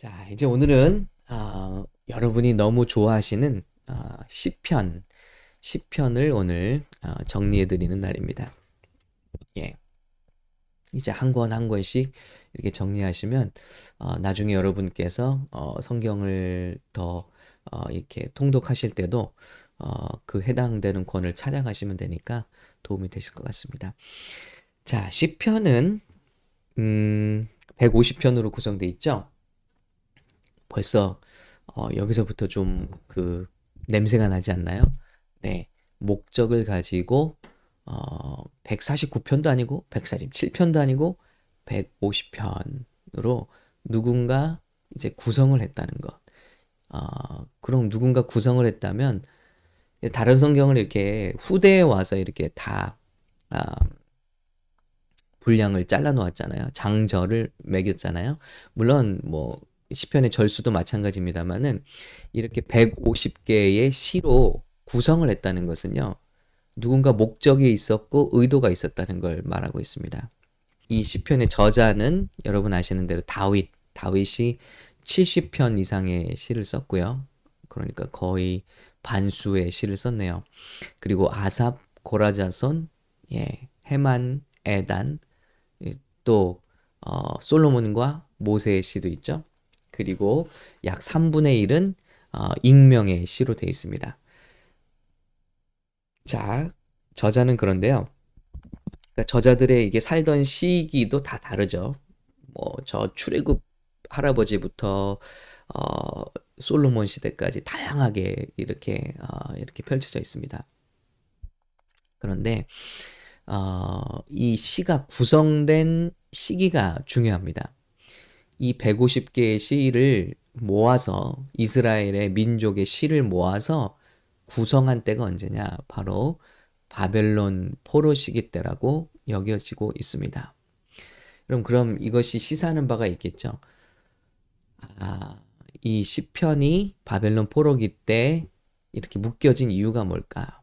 자, 이제 오늘은 어, 여러분이 너무 좋아하시는 어, 시편, 시편을 오늘 어, 정리해 드리는 날입니다. 예. 이제 한권한 권씩 이렇게 정리하시면 어, 나중에 여러분께서 어, 성경을 더 어, 이렇게 통독하실 때도 어, 그 해당되는 권을 찾아가시면 되니까 도움이 되실 것 같습니다. 자, 시편은 음, 150편으로 구성되어 있죠. 벌써 어, 여기서부터 좀 그 냄새가 나지 않나요? 네. 목적을 가지고 어, 149편도 아니고 147편도 아니고 150편으로 누군가 이제 구성을 했다는 것. 어, 그럼 누군가 구성을 했다면 다른 성경을 이렇게 후대에 와서 이렇게 다 아, 분량을 잘라 놓았잖아요. 장절을 매겼잖아요. 물론 뭐 시편의 절수도 마찬가지입니다만은 이렇게 150개의 시로 구성을 했다는 것은요. 누군가 목적이 있었고 의도가 있었다는 걸 말하고 있습니다. 이 시편의 저자는 여러분 아시는 대로 다윗, 다윗이 70편 이상의 시를 썼고요. 그러니까 거의 반수의 시를 썼네요. 그리고 아삽, 고라자손, 예, 헤만, 에단, 예, 또 어, 솔로몬과 모세의 시도 있죠. 그리고 약 3분의 1은 어, 익명의 시로 되어 있습니다. 자, 저자는 그런데요. 그러니까 저자들의 이게 살던 시기도 다 다르죠. 뭐 저 출애굽 할아버지부터 어, 솔로몬 시대까지 다양하게 이렇게 어, 이렇게 펼쳐져 있습니다. 그런데 어, 이 시가 구성된 시기가 중요합니다. 이 150개의 시를 모아서 이스라엘의 민족의 시를 모아서 구성한 때가 언제냐? 바로 바벨론 포로 시기 때라고 여겨지고 있습니다. 그럼 그럼 이것이 시사하는 바가 있겠죠. 아, 이 시편이 바벨론 포로기 때 이렇게 묶여진 이유가 뭘까?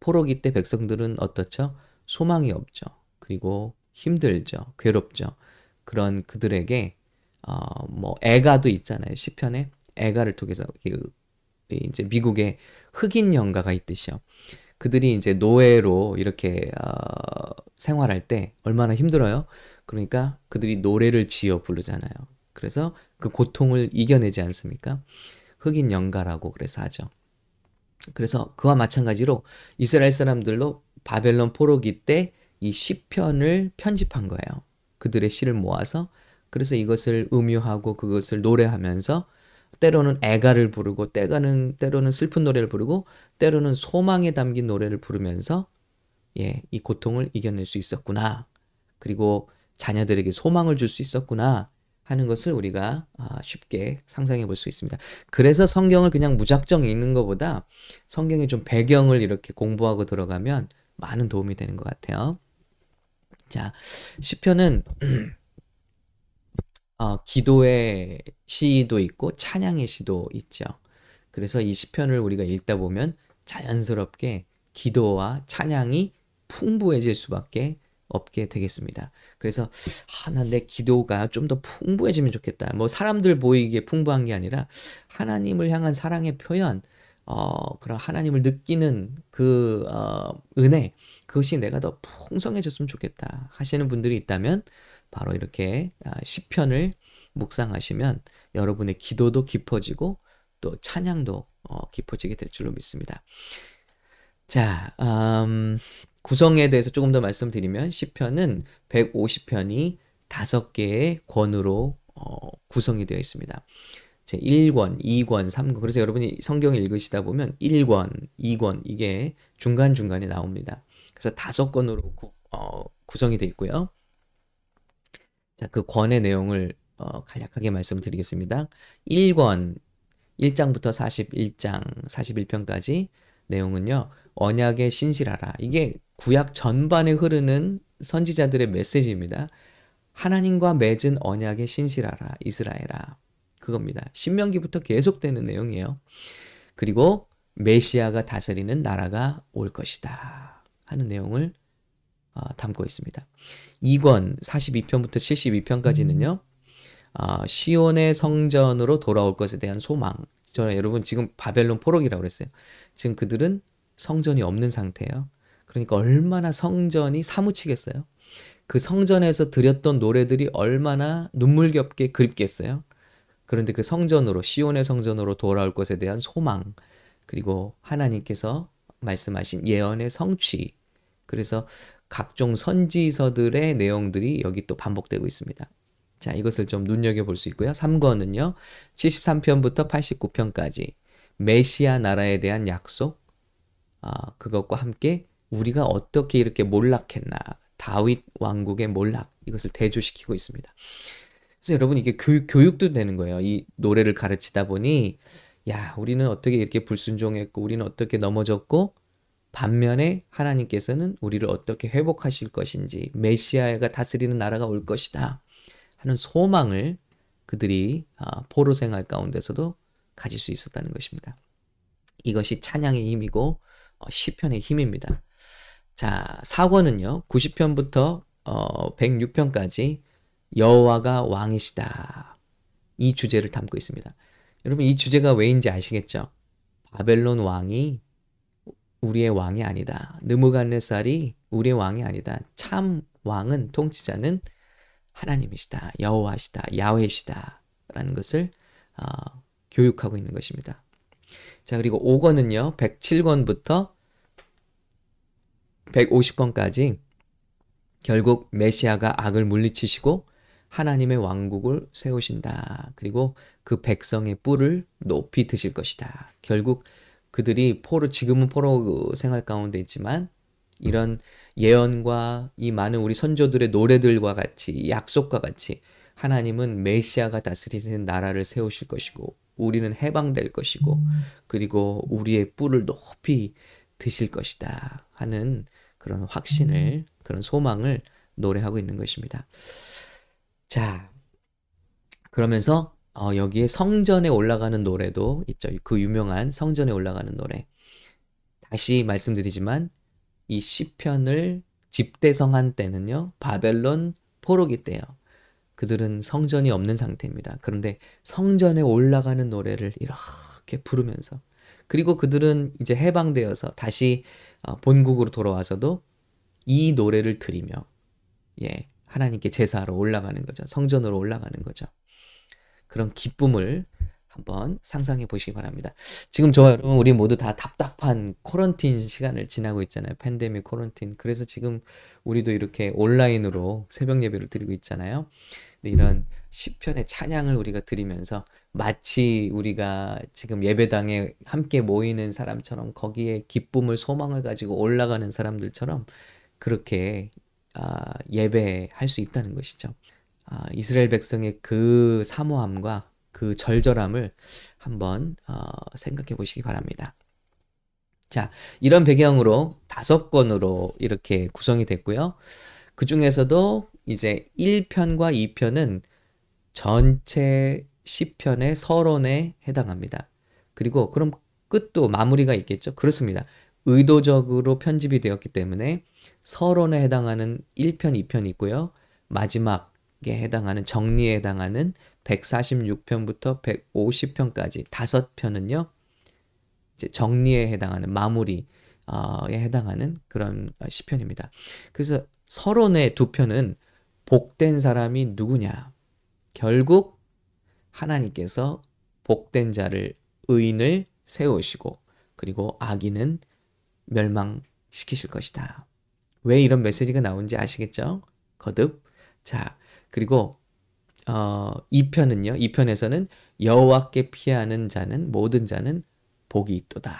포로기 때 백성들은 어떻죠? 소망이 없죠. 그리고 힘들죠. 괴롭죠. 그런 그들에게 어, 뭐 애가도 있잖아요. 시편에 애가를 통해서 이제 미국의 흑인 연가가 있듯이요. 그들이 이제 노예로 이렇게 어, 생활할 때 얼마나 힘들어요. 그러니까 그들이 노래를 지어 부르잖아요. 그래서 그 고통을 이겨내지 않습니까? 흑인 연가라고 그래서 하죠. 그래서 그와 마찬가지로 이스라엘 사람들로 바벨론 포로기 때 이 시편을 편집한 거예요. 그들의 시를 모아서 그래서 이것을 음유하고 그것을 노래하면서 때로는 애가를 부르고 때가는 때로는 슬픈 노래를 부르고 때로는 소망에 담긴 노래를 부르면서 예, 이 고통을 이겨낼 수 있었구나. 그리고 자녀들에게 소망을 줄 수 있었구나 하는 것을 우리가 아, 쉽게 상상해 볼 수 있습니다. 그래서 성경을 그냥 무작정 읽는 것보다 성경의 좀 배경을 이렇게 공부하고 들어가면 많은 도움이 되는 것 같아요. 자, 시편은 어, 기도의 시도 있고 찬양의 시도 있죠. 그래서 이 시편을 우리가 읽다 보면 자연스럽게 기도와 찬양이 풍부해질 수밖에 없게 되겠습니다. 그래서 아, 난내 기도가 좀 더 풍부해지면 좋겠다. 뭐 사람들 보이기에 풍부한 게 아니라 하나님을 향한 사랑의 표현, 어, 그런 하나님을 느끼는 그 어, 은혜, 그것이 내가 더 풍성해졌으면 좋겠다 하시는 분들이 있다면 바로 이렇게 아, 시편을 묵상하시면 여러분의 기도도 깊어지고 또 찬양도 어, 깊어지게 될 줄로 믿습니다. 자, 음, 구성에 대해서 조금 더 말씀드리면 시편은 150편이 다섯 개의 권으로 어, 구성이 되어 있습니다. 제 1권, 2권, 3권. 그래서 여러분이 성경을 읽으시다 보면 1권, 2권 이게 중간중간에 나옵니다. 그래서 다섯 권으로 구, 어, 구성이 되어 있고요. 자, 그 권의 내용을 어, 간략하게 말씀드리겠습니다. 1권 1장부터 41장 41편까지 내용은요. 언약에 신실하라. 이게 구약 전반에 흐르는 선지자들의 메시지입니다. 하나님과 맺은 언약에 신실하라. 이스라엘아. 그겁니다. 신명기부터 계속되는 내용이에요. 그리고 메시아가 다스리는 나라가 올 것이다. 하는 내용을 어, 담고 있습니다. 2권 42편부터 72편까지는요. 어, 시온의 성전으로 돌아올 것에 대한 소망. 저는 여러분 지금 바벨론 포로기라고 그랬어요. 지금 그들은 성전이 없는 상태예요. 그러니까 얼마나 성전이 사무치겠어요. 그 성전에서 드렸던 노래들이 얼마나 눈물겹게 그립겠어요. 그런데 그 성전으로 시온의 성전으로 돌아올 것에 대한 소망 그리고 하나님께서 말씀하신 예언의 성취 그래서 각종 선지서들의 내용들이 여기 또 반복되고 있습니다. 자, 이것을 좀 눈여겨볼 수 있고요. 3권은요. 73편부터 89편까지 메시아 나라에 대한 약속 아, 그것과 함께 우리가 어떻게 이렇게 몰락했나 다윗 왕국의 몰락 이것을 대조시키고 있습니다. 그래서 여러분 이게 교, 교육도 되는 거예요. 이 노래를 가르치다 보니 야 우리는 어떻게 이렇게 불순종했고 우리는 어떻게 넘어졌고 반면에 하나님께서는 우리를 어떻게 회복하실 것인지 메시아가 다스리는 나라가 올 것이다 하는 소망을 그들이 아, 포로 생활 가운데서도 가질 수 있었다는 것입니다. 이것이 찬양의 힘이고 어, 시편의 힘입니다. 자, 사권은요. 90편부터 어, 106편까지 여호와가 왕이시다. 이 주제를 담고 있습니다. 여러분 이 주제가 왜인지 아시겠죠? 바벨론 왕이 우리의 왕이 아니다. 느무갓네살이 우리의 왕이 아니다. 참 왕은 통치자는 하나님이시다. 여호와시다. 야훼시다 라는 것을 어, 교육하고 있는 것입니다. 자, 그리고 5권은요. 107권부터 150권까지 결국 메시아가 악을 물리치시고 하나님의 왕국을 세우신다. 그리고 그 백성의 뿔을 높이 드실 것이다. 결국 그들이 포로 지금은 포로 생활 가운데 있지만 이런 예언과 이 많은 우리 선조들의 노래들과 같이 약속과 같이 하나님은 메시아가 다스리는 나라를 세우실 것이고 우리는 해방될 것이고 그리고 우리의 뿔을 높이 드실 것이다 하는 그런 확신을 그런 소망을 노래하고 있는 것입니다. 자 그러면서 어, 여기에 성전에 올라가는 노래도 있죠. 그 유명한 성전에 올라가는 노래. 다시 말씀드리지만 이 시편을 집대성한 때는요. 바벨론 포로기 때요. 그들은 성전이 없는 상태입니다. 그런데 성전에 올라가는 노래를 이렇게 부르면서 그리고 그들은 이제 해방되어서 다시 어, 본국으로 돌아와서도 이 노래를 들이며 예, 하나님께 제사하러 올라가는 거죠. 성전으로 올라가는 거죠. 그런 기쁨을 한번 상상해 보시기 바랍니다. 지금 저와 여러분 우리 모두 다 답답한 코런틴 시간을 지나고 있잖아요. 팬데믹 코런틴. 그래서 지금 우리도 이렇게 온라인으로 새벽 예배를 드리고 있잖아요. 이런 시편의 찬양을 우리가 드리면서 마치 우리가 지금 예배당에 함께 모이는 사람처럼 거기에 기쁨을 소망을 가지고 올라가는 사람들처럼 그렇게 아, 예배할 수 있다는 것이죠. 아, 이스라엘 백성의 그 사모함과 그 절절함을 한번 어, 생각해 보시기 바랍니다. 자, 이런 배경으로 다섯 권으로 이렇게 구성이 됐고요. 그 중에서도 이제 1편과 2편은 전체 10편의 서론에 해당합니다. 그리고 그럼 끝도 마무리가 있겠죠? 그렇습니다. 의도적으로 편집이 되었기 때문에 서론에 해당하는 1편, 2편이 있고요. 마지막 에 해당하는 정리에 해당하는 146편부터 150편까지 다섯 편은요. 이제 정리에 해당하는 마무리에 해당하는 그런 시편입니다. 그래서 서론의 두 편은 복된 사람이 누구냐? 결국 하나님께서 복된 자를 의인을 세우시고 그리고 악인은 멸망시키실 것이다. 왜 이런 메시지가 나온지 아시겠죠? 거듭. 자, 그리고 어, 2편은요. 2편에서는 여호와께 피하는 자는 모든 자는 복이 있도다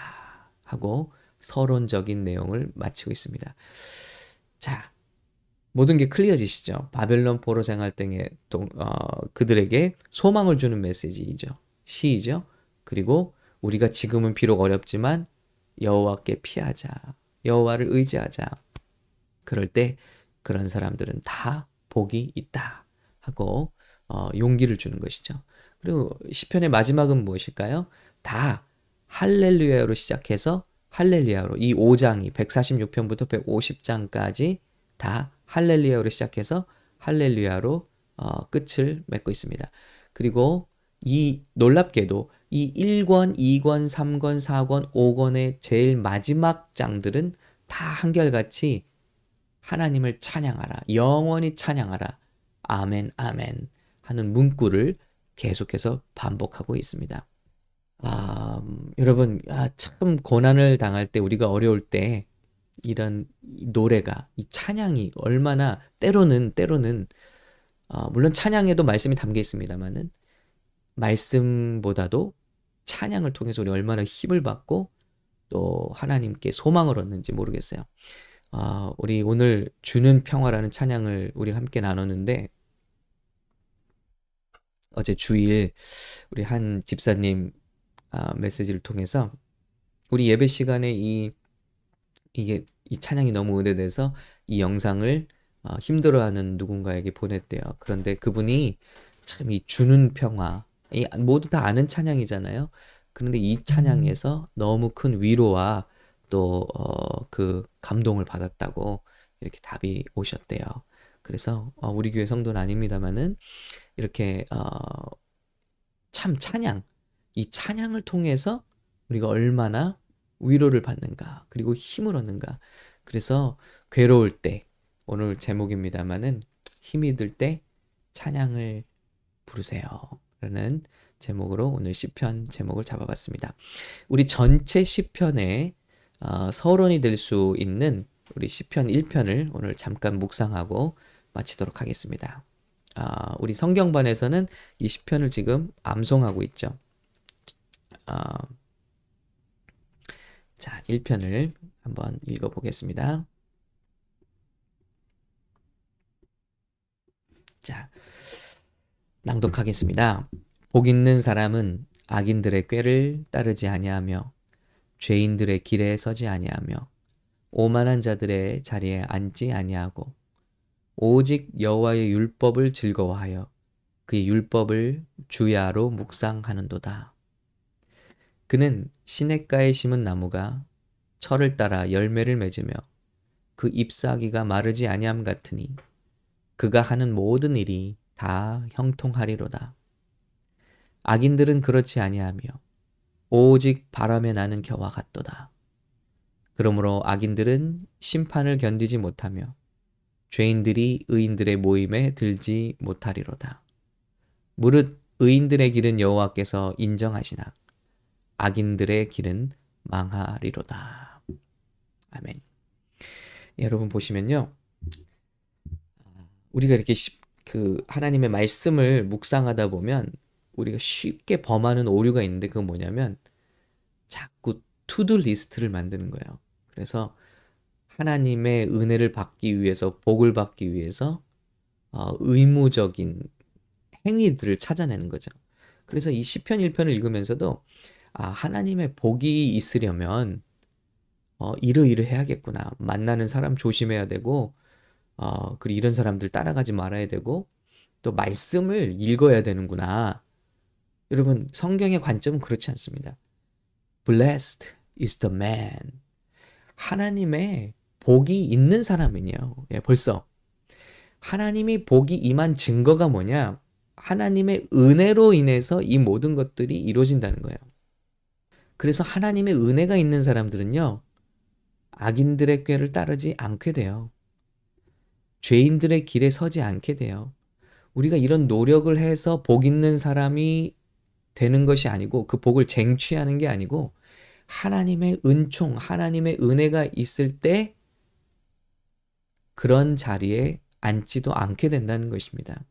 하고 서론적인 내용을 마치고 있습니다. 자, 모든 게 클리어지시죠? 바벨론 포로 생활 등의 어, 그들에게 소망을 주는 메시지이죠. 시이죠. 그리고 우리가 지금은 비록 어렵지만 여호와께 피하자. 여호와를 의지하자. 그럴 때 그런 사람들은 다 복이 있다 하고 어, 용기를 주는 것이죠. 그리고 시편의 마지막은 무엇일까요? 다 할렐루야로 시작해서 할렐루야로 이 5장이 146편부터 150장까지 다 할렐루야로 시작해서 할렐루야로 어, 끝을 맺고 있습니다. 그리고 이 놀랍게도 이 1권, 2권, 3권, 4권, 5권의 제일 마지막 장들은 다 한결같이 하나님을 찬양하라. 영원히 찬양하라. 아멘, 아멘 하는 문구를 계속해서 반복하고 있습니다. 아, 음, 여러분, 아, 참 고난을 당할 때 우리가 어려울 때 이런 노래가 이 찬양이 얼마나 때로는 때로는 어, 물론 찬양에도 말씀이 담겨 있습니다만은 말씀보다도 찬양을 통해서 우리 얼마나 힘을 받고 또 하나님께 소망을 얻는지 모르겠어요. 어, 우리 오늘 주는 평화라는 찬양을 우리 함께 나눴는데 어제 주일 우리 한 집사님 아, 메시지를 통해서 우리 예배 시간에 이 이게 이 찬양이 너무 은혜돼서 이 영상을 어, 힘들어하는 누군가에게 보냈대요. 그런데 그분이 참 이 주는 평화, 이 모두 다 아는 찬양이잖아요. 그런데 이 찬양에서 너무 큰 위로와 또그 어, 감동을 받았다고 이렇게 답이 오셨대요. 그래서 어, 우리 교회 성도는 아닙니다만은 이렇게 어, 참 찬양, 이 찬양을 통해서 우리가 얼마나 위로를 받는가, 그리고 힘을 얻는가. 그래서 괴로울 때, 오늘 제목입니다만은 힘이 들 때 찬양을 부르세요. 라는 제목으로 오늘 시편 제목을 잡아봤습니다. 우리 전체 시편에 어, 서론이 될 수 있는 우리 시편 1편을 오늘 잠깐 묵상하고 마치도록 하겠습니다. 아, 우리 성경반에서는 이 시편을 지금 암송하고 있죠. 아, 자, 1편을 한번 읽어보겠습니다. 자, 낭독하겠습니다. 복 있는 사람은 악인들의 꾀를 따르지 아니하며 죄인들의 길에 서지 아니하며 오만한 자들의 자리에 앉지 아니하고 오직 여호와의 율법을 즐거워하여 그의 율법을 주야로 묵상하는도다. 그는 시냇가에 심은 나무가 철을 따라 열매를 맺으며 그 잎사귀가 마르지 아니함 같으니 그가 하는 모든 일이 다 형통하리로다. 악인들은 그렇지 아니하며 오직 바람에 나는 겨와 같도다. 그러므로 악인들은 심판을 견디지 못하며 죄인들이 의인들의 모임에 들지 못하리로다. 무릇 의인들의 길은 여호와께서 인정하시나 악인들의 길은 망하리로다. 아멘. 여러분 보시면요. 우리가 이렇게 그 하나님의 말씀을 묵상하다 보면 우리가 쉽게 범하는 오류가 있는데 그건 뭐냐면 자꾸 투두 리스트를 만드는 거예요. 그래서 하나님의 은혜를 받기 위해서 복을 받기 위해서 어, 의무적인 행위들을 찾아내는 거죠. 그래서 이 시편 1편을 읽으면서도 아, 하나님의 복이 있으려면 어, 이러이러 해야겠구나. 만나는 사람 조심해야 되고, 어, 그리고 이런 사람들 따라가지 말아야 되고, 또 말씀을 읽어야 되는구나. 여러분, 성경의 관점은 그렇지 않습니다. Blessed is the man. 하나님의 복이 있는 사람은요. 예, 벌써 하나님이 복이 임한 증거가 뭐냐? 하나님의 은혜로 인해서 이 모든 것들이 이루어진다는 거예요. 그래서 하나님의 은혜가 있는 사람들은요, 악인들의 꾀를 따르지 않게 돼요. 죄인들의 길에 서지 않게 돼요. 우리가 이런 노력을 해서 복 있는 사람이 되는 것이 아니고 그 복을 쟁취하는 게 아니고 하나님의 은총, 하나님의 은혜가 있을 때 그런 자리에 앉지도 않게 된다는 것입니다.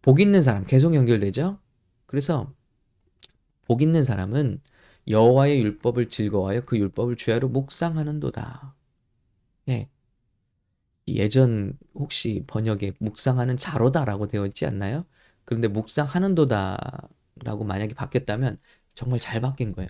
복 있는 사람 계속 연결되죠? 그래서 복 있는 사람은 여호와의 율법을 즐거워하여 그 율법을 주야로 묵상하는도다. 예. 예전 혹시 번역에 묵상하는 자로다라고 되어 있지 않나요? 그런데 묵상하는도다라고 만약에 바뀌었다면 정말 잘 바뀐 거예요.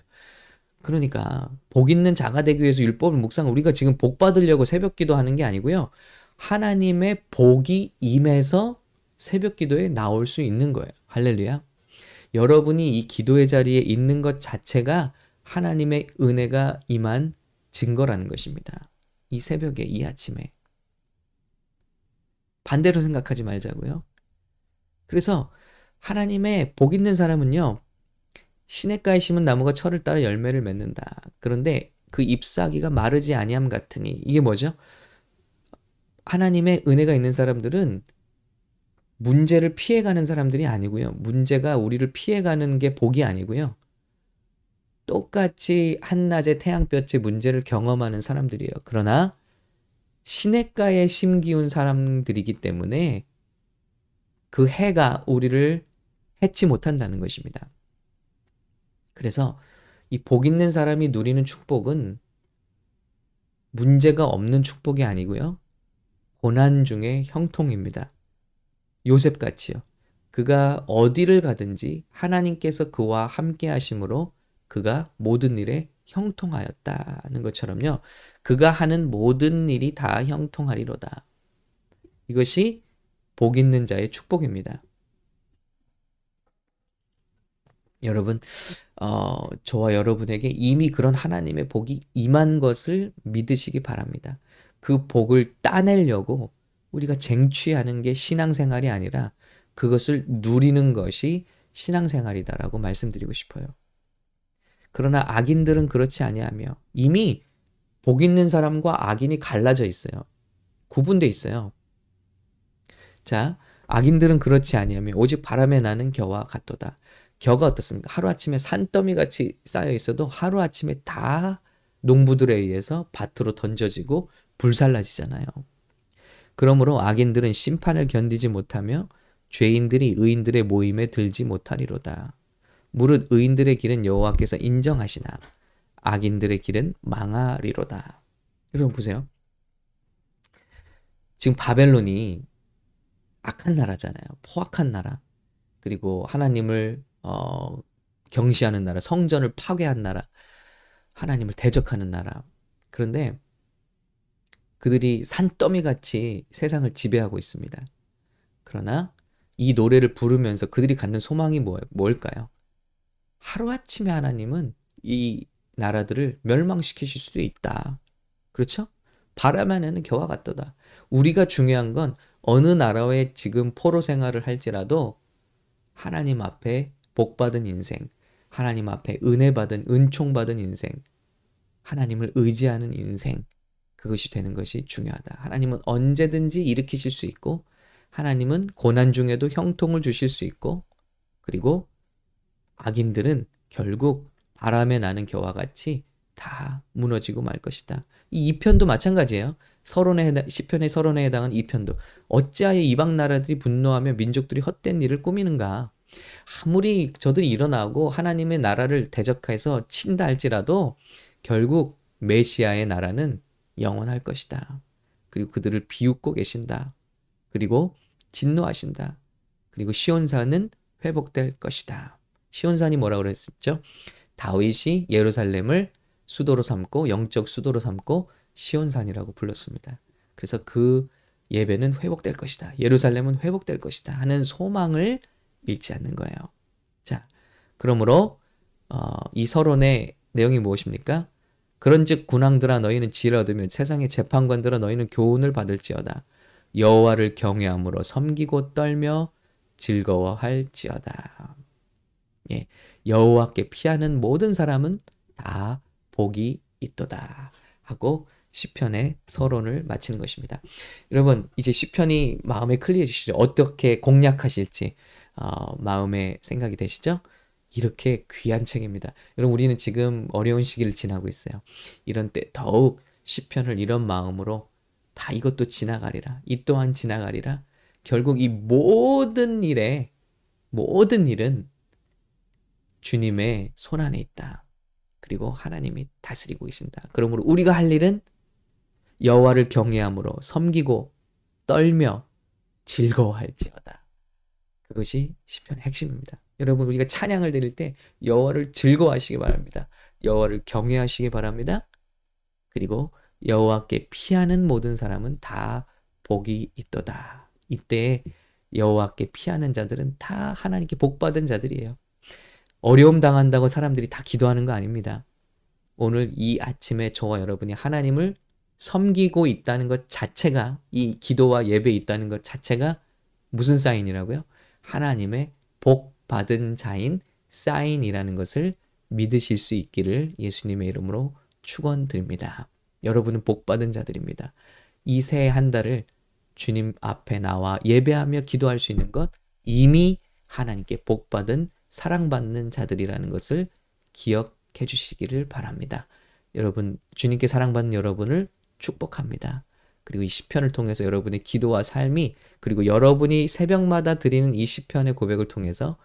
그러니까 복 있는 자가 되기 위해서 율법을 묵상 우리가 지금 복 받으려고 새벽 기도하는 게 아니고요. 하나님의 복이 임해서 새벽 기도에 나올 수 있는 거예요. 할렐루야. 여러분이 이 기도의 자리에 있는 것 자체가 하나님의 은혜가 임한 증거라는 것입니다. 이 새벽에, 이 아침에. 반대로 생각하지 말자고요. 그래서 하나님의 복 있는 사람은요. 시냇가에 심은 나무가 철을 따라 열매를 맺는다. 그런데 그 잎사귀가 마르지 아니함 같으니 이게 뭐죠? 하나님의 은혜가 있는 사람들은 문제를 피해가는 사람들이 아니고요. 문제가 우리를 피해가는 게 복이 아니고요. 똑같이 한낮에 태양볕의 문제를 경험하는 사람들이에요. 그러나 시냇가에 심기운 사람들이기 때문에 그 해가 우리를 해치 못한다는 것입니다. 그래서 이 복 있는 사람이 누리는 축복은 문제가 없는 축복이 아니고요. 고난 중의 형통입니다. 요셉 같이요. 그가 어디를 가든지 하나님께서 그와 함께 하심으로 그가 모든 일에 형통하였다는 것처럼요. 그가 하는 모든 일이 다 형통하리로다. 이것이 복 있는 자의 축복입니다. 여러분, 어, 저와 여러분에게 이미 그런 하나님의 복이 임한 것을 믿으시기 바랍니다. 그 복을 따내려고 우리가 쟁취하는 게 신앙생활이 아니라 그것을 누리는 것이 신앙생활이다라고 말씀드리고 싶어요. 그러나 악인들은 그렇지 아니하며 이미 복 있는 사람과 악인이 갈라져 있어요. 구분돼 있어요. 자, 악인들은 그렇지 아니하며 오직 바람에 나는 겨와 같도다. 겨가 어떻습니까? 하루아침에 산더미 같이 쌓여 있어도 하루아침에 다 농부들에 의해서 밭으로 던져지고 불살라지잖아요. 그러므로 악인들은 심판을 견디지 못하며 죄인들이 의인들의 모임에 들지 못하리로다. 무릇 의인들의 길은 여호와께서 인정하시나 악인들의 길은 망하리로다. 여러분 보세요. 지금 바벨론이 악한 나라잖아요. 포악한 나라. 그리고 하나님을 어, 경시하는 나라, 성전을 파괴한 나라, 하나님을 대적하는 나라. 그런데 그들이 산더미 같이 세상을 지배하고 있습니다. 그러나 이 노래를 부르면서 그들이 갖는 소망이 뭐, 뭘까요? 하루아침에 하나님은 이 나라들을 멸망시키실 수도 있다. 그렇죠? 바람 안에는 겨와 같도다. 우리가 중요한 건 어느 나라에 지금 포로 생활을 할지라도 하나님 앞에 복받은 인생, 하나님 앞에 은혜 받은, 은총 받은 인생, 하나님을 의지하는 인생, 그것이 되는 것이 중요하다. 하나님은 언제든지 일으키실 수 있고, 하나님은 고난 중에도 형통을 주실 수 있고, 그리고 악인들은 결국 바람에 나는 겨와 같이 다 무너지고 말 것이다. 이 2편도 마찬가지예요. 서론에 해당, 시편의 서론에 해당한 2편도 어찌하여 이방 나라들이 분노하며 민족들이 헛된 일을 꾸미는가? 아무리 저들이 일어나고 하나님의 나라를 대적해서 친다 할지라도 결국 메시아의 나라는 영원할 것이다. 그리고 그들을 비웃고 계신다. 그리고 진노하신다. 그리고 시온산은 회복될 것이다. 시온산이 뭐라고 그랬었죠? 다윗이 예루살렘을 수도로 삼고 영적 수도로 삼고 시온산이라고 불렀습니다. 그래서 그 예배는 회복될 것이다. 예루살렘은 회복될 것이다. 하는 소망을 잃지 않는 거예요. 자, 그러므로 어, 이 서론의 내용이 무엇입니까? 그런즉 군왕들아 너희는 지혜를 얻으며 세상의 재판관들아 너희는 교훈을 받을지어다. 여호와를 경외함으로 섬기고 떨며 즐거워할지어다. 예, 여호와께 피하는 모든 사람은 다 복이 있도다 하고 시편의 서론을 마치는 것입니다. 여러분 이제 시편이 마음에 클리어지시죠? 어떻게 공략하실지 어, 마음에 생각이 되시죠? 이렇게 귀한 책입니다. 여러분 우리는 지금 어려운 시기를 지나고 있어요. 이런 때 더욱 시편을 이런 마음으로 다 이것도 지나가리라. 이 또한 지나가리라. 결국 이 모든 일에 모든 일은 주님의 손 안에 있다. 그리고 하나님이 다스리고 계신다. 그러므로 우리가 할 일은 여호와를 경외함으로 섬기고 떨며 즐거워할지어다. 그것이 시편의 핵심입니다. 여러분 우리가 찬양을 드릴 때 여호와를 즐거워하시기 바랍니다. 여호와를 경외하시기 바랍니다. 그리고 여호와께 피하는 모든 사람은 다 복이 있도다. 이때 여호와께 피하는 자들은 다 하나님께 복 받은 자들이에요. 어려움 당한다고 사람들이 다 기도하는 거 아닙니다. 오늘 이 아침에 저와 여러분이 하나님을 섬기고 있다는 것 자체가 이 기도와 예배에 있다는 것 자체가 무슨 사인이라고요? 하나님의 복 받은 자인 사인이라는 것을 믿으실 수 있기를 예수님의 이름으로 축원드립니다. 여러분은 복 받은 자들입니다. 이 새해 한 달을 주님 앞에 나와 예배하며 기도할 수 있는 것 이미 하나님께 복 받은 사랑받는 자들이라는 것을 기억해 주시기를 바랍니다. 여러분 주님께 사랑받는 여러분을 축복합니다. 그리고 이 시편을 통해서 여러분의 기도와 삶이 그리고 여러분이 새벽마다 드리는 이 시편의 고백을 통해서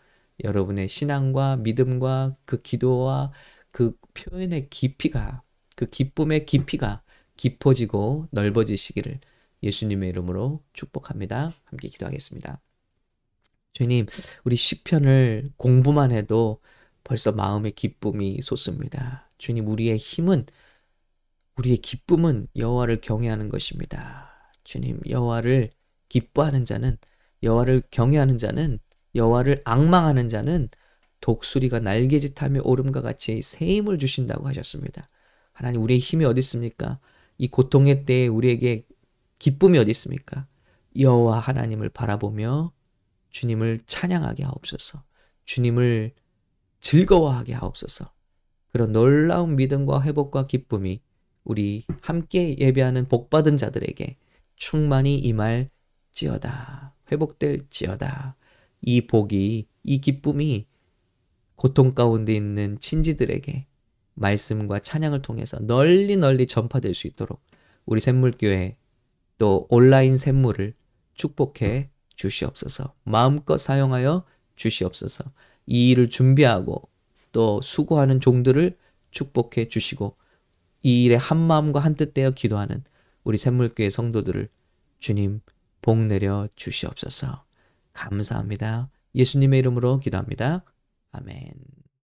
여러분의 신앙과 믿음과 그 기도와 그 표현의 깊이가 그 기쁨의 깊이가 깊어지고 넓어지시기를 예수님의 이름으로 축복합니다. 함께 기도하겠습니다. 주님, 우리 시편을 공부만 해도 벌써 마음의 기쁨이 솟습니다. 주님, 우리의 힘은 우리의 기쁨은 여호와를 경외하는 것입니다. 주님, 여호와를 기뻐하는 자는 여호와를 경외하는 자는 여호와를 악망하는 자는 독수리가 날개짓하며 오름과 같이 새 힘을 주신다고 하셨습니다. 하나님, 우리의 힘이 어디 있습니까? 이 고통의 때에 우리에게 기쁨이 어디 있습니까? 여호와 하나님을 바라보며 주님을 찬양하게 하옵소서. 주님을 즐거워하게 하옵소서. 그런 놀라운 믿음과 회복과 기쁨이 우리 함께 예배하는 복받은 자들에게 충만히 임할지어다. 회복될지어다. 이 복이, 이 기쁨이 고통 가운데 있는 친지들에게 말씀과 찬양을 통해서 널리 널리 전파될 수 있도록 우리 샘물교회 또 온라인 샘물을 축복해 주시옵소서. 마음껏 사용하여 주시옵소서. 이 일을 준비하고 또 수고하는 종들을 축복해 주시고 이 일에 한 마음과 한 뜻 되어 기도하는 우리 샘물교회 성도들을 주님 복 내려 주시옵소서. 감사합니다. 예수님의 이름으로 기도합니다. 아멘.